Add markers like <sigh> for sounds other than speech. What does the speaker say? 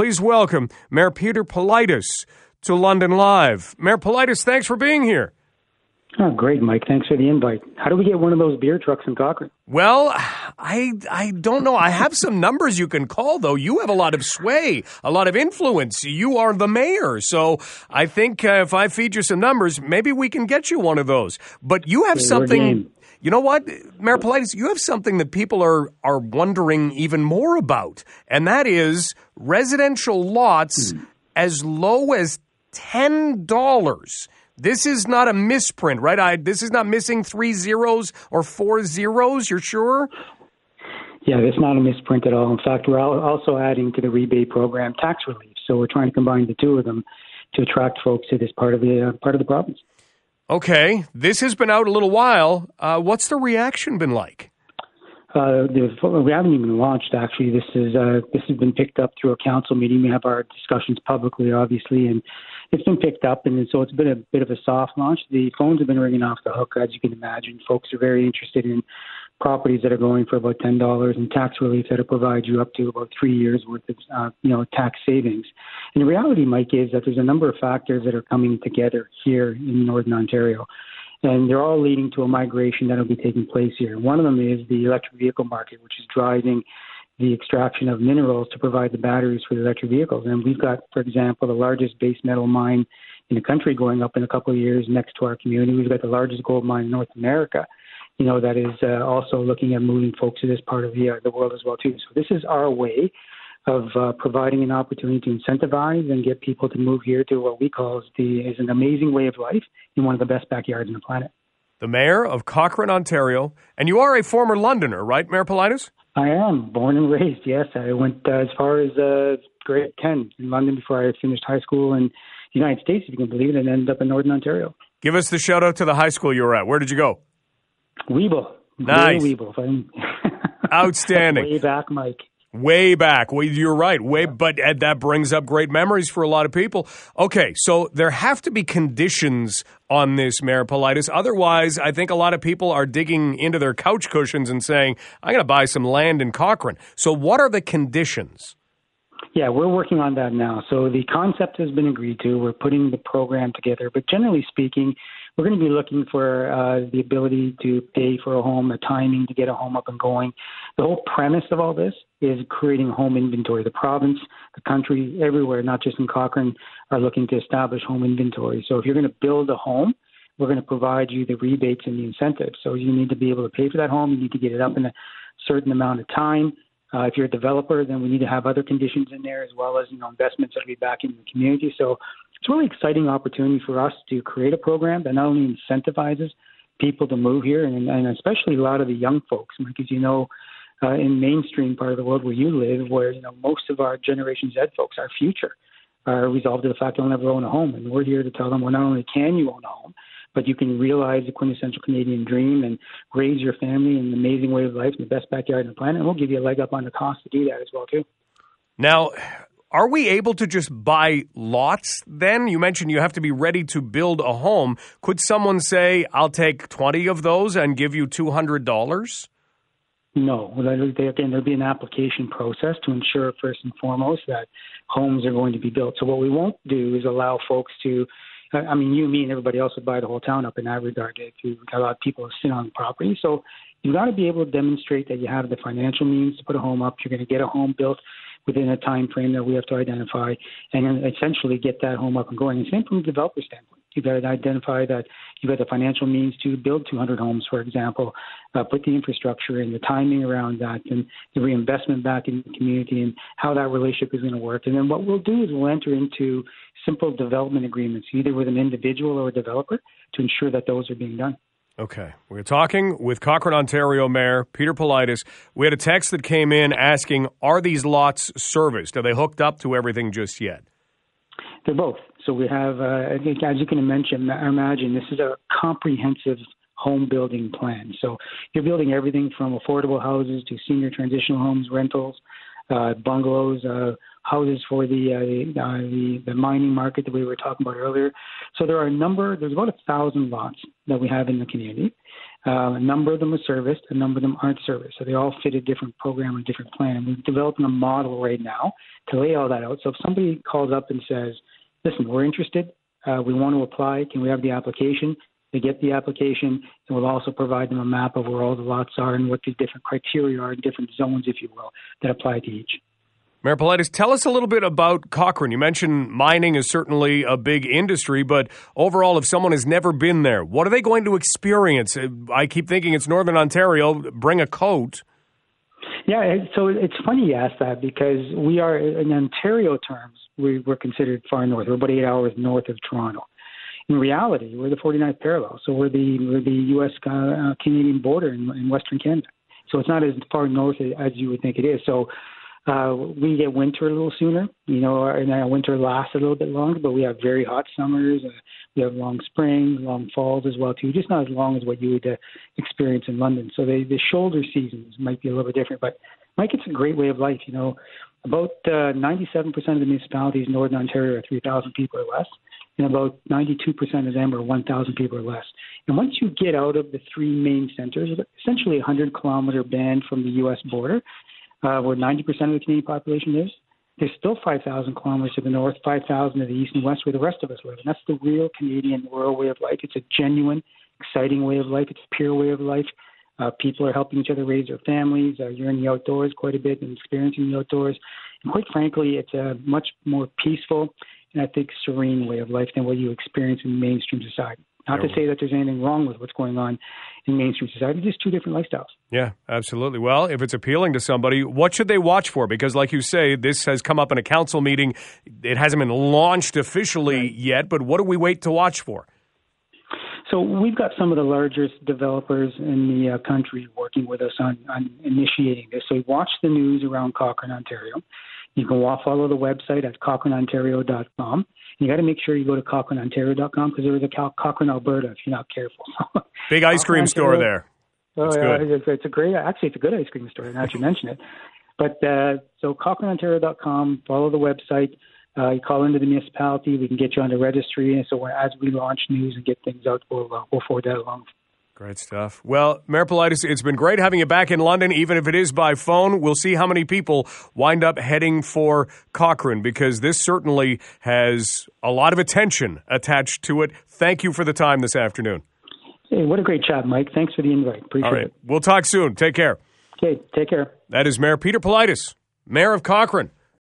please welcome Mayor Peter Politis to London Live. Mayor Politis, thanks for being here. Oh, great, Mike. Thanks for the invite. How do we get one of those beer trucks in Cochrane? Well, I I don't know. I have some numbers you can call though. You have a lot of sway, a lot of influence. You are the mayor, so I think uh, if I feed you some numbers, maybe we can get you one of those. But you have Yeah, something. You know what, Mayor Politis, you have something that people are are wondering even more about, and that is residential lots as low as ten dollars. This is not a misprint, right? I this is not missing three zeros or four zeros. You're sure? Yeah, it's not a misprint at all. In fact, we're also adding to the rebate program tax relief. So we're trying to combine the two of them to attract folks to this part of the uh, part of the province. Okay, this has been out a little while. Uh, what's the reaction been like? Uh, we haven't even launched. Actually, this is uh, this has been picked up through a council meeting. We have our discussions publicly, obviously, and it's been picked up, and so it's been a bit of a soft launch. The phones have been ringing off the hook, as you can imagine. Folks are very interested in properties that are going for about ten dollars and tax relief that'll provide you up to about three years worth of uh, you know tax savings. And the reality, Mike, is that there's a number of factors that are coming together here in Northern Ontario and they're all leading to a migration that will be taking place here. One of them is the electric vehicle market, which is driving the extraction of minerals to provide the batteries for the electric vehicles. And we've got, for example, the largest base metal mine in the country going up in a couple of years next to our community. We've got the largest gold mine in North America. You know that is uh, also looking at moving folks to this part of the uh, the world as well too. So this is our way of uh, providing an opportunity to incentivize and get people to move here to what we call is the is an amazing way of life in one of the best backyards on the planet. The mayor of Cochrane, Ontario, and you are a former Londoner, right, Mayor Politis? I am born and raised. Yes, I went uh, as far as uh, grade ten in London before I finished high school in the United States, if you can believe it, and ended up in Northern Ontario. Give us the shout out to the high school you were at. Where did you go? Wheable, Nice. Wheable. <laughs> Outstanding. Way back, Mike. Way back. Well, you're right. Way, but Ed, that brings up great memories for a lot of people. Okay, so there have to be conditions on this, Mayor Politis. Otherwise, I think a lot of people are digging into their couch cushions and saying, "I'm going to buy some land in Cochrane." So, what are the conditions? Yeah, we're working on that now. So the concept has been agreed to. We're putting the program together. But generally speaking, we're going to be looking for uh, the ability to pay for a home, the timing to get a home up and going. The whole premise of all this is creating home inventory. The province, the country, everywhere, not just in Cochrane, are looking to establish home inventory. So if you're going to build a home, we're going to provide you the rebates and the incentives. So you need to be able to pay for that home. You need to get it up in a certain amount of time. Uh, if you're a developer, then we need to have other conditions in there as well as you know investments that will be back in the community. So it's a really exciting opportunity for us to create a program that not only incentivizes people to move here, and, and especially a lot of the young folks, because you know, uh, in mainstream part of the world where you live, where you know most of our Generation Z folks, our future, are resolved to the fact they'll never own a home, and we're here to tell them, well, not only can you own a home, but you can realize the quintessential Canadian dream and raise your family in an amazing way of life in the best backyard on the planet. And we'll give you a leg up on the cost to do that as well too. Now, are we able to just buy lots then? You mentioned you have to be ready to build a home. Could someone say, I'll take 20 of those and give you $200? No, again, there'll be an application process to ensure first and foremost that homes are going to be built. So what we won't do is allow folks to, I mean, you, me, and everybody else would buy the whole town up in that regard you allow people to sit on the property. So you've got to be able to demonstrate that you have the financial means to put a home up. You're going to get a home built within a time frame that we have to identify, and essentially get that home up and going. And same from a developer standpoint. You've got to identify that you've got the financial means to build 200 homes, for example, uh, put the infrastructure and the timing around that, and the reinvestment back in the community, and how that relationship is going to work. And then what we'll do is we'll enter into simple development agreements, either with an individual or a developer, to ensure that those are being done. Okay. We're talking with Cochrane, Ontario Mayor Peter Politis. We had a text that came in asking, are these lots serviced? Are they hooked up to everything just yet? They're both. So we have, uh, I think, as you can imagine, imagine this is a comprehensive home building plan. So you're building everything from affordable houses to senior transitional homes, rentals, uh, bungalows, uh, houses for the, uh, uh, the the mining market that we were talking about earlier. So there are a number. There's about a thousand lots that we have in the community. Uh, a number of them are serviced, a number of them aren't serviced. So they all fit a different program or different plan. We're developing a model right now to lay all that out. So if somebody calls up and says, listen, we're interested, uh, we want to apply, can we have the application? They get the application, and we'll also provide them a map of where all the lots are and what the different criteria are, and different zones, if you will, that apply to each. Mayor Politis, tell us a little bit about Cochrane. You mentioned mining is certainly a big industry, but overall, if someone has never been there, what are they going to experience? I keep thinking it's Northern Ontario. Bring a coat. Yeah, so it's funny you ask that because we are, in Ontario terms, we, we're considered far north. We're about eight hours north of Toronto. In reality, we're the 49th parallel, so we're the we're the U.S. Uh, Canadian border in, in Western Canada. So it's not as far north as you would think it is. So uh, we get winter a little sooner, you know, and our winter lasts a little bit longer, but we have very hot summers. Uh, we have long springs, long falls as well too. Just not as long as what you would uh, experience in London. So they, the shoulder seasons might be a little bit different, but Mike, it's a great way of life. You know, about uh, 97% of the municipalities in Northern Ontario are 3,000 people or less, and about 92% of them are 1,000 people or less. And once you get out of the three main centers, essentially a 100 kilometer band from the U.S. border, uh, where 90% of the Canadian population lives, there's still 5,000 kilometers to the north, 5,000 to the east and west where the rest of us live. And that's the real Canadian rural way of life. It's a genuine, exciting way of life. It's a pure way of life. Uh, people are helping each other raise their families. Uh, you're in the outdoors quite a bit and experiencing the outdoors. And quite frankly, it's a much more peaceful and I think serene way of life than what you experience in mainstream society. Not to say that there's anything wrong with what's going on in mainstream society, just two different lifestyles. Yeah, absolutely. Well, if it's appealing to somebody, what should they watch for? Because, like you say, this has come up in a council meeting. It hasn't been launched officially right. yet, but what do we wait to watch for? So we've got some of the largest developers in the uh, country working with us on, on initiating this. So watch the news around Cochrane, Ontario. You can follow the website at cochraneontario.com. You got to make sure you go to cochraneontario.com because there is a Cochrane, Alberta if you're not careful. <laughs> Big ice cream store there. Oh, yeah, it's, it's, a great, actually, it's a good ice cream store now that you mention it. But uh, so cochraneontario.com, follow the website. Uh, you call into the municipality, we can get you on the registry. And so as we launch news and get things out, we'll, uh, we'll forward that along. Great stuff. Well, Mayor Politis, it's been great having you back in London, even if it is by phone. We'll see how many people wind up heading for Cochrane because this certainly has a lot of attention attached to it. Thank you for the time this afternoon. Hey, what a great chat, Mike. Thanks for the invite. Appreciate All right. it. We'll talk soon. Take care. Okay, take care. That is Mayor Peter Politis, Mayor of Cochrane.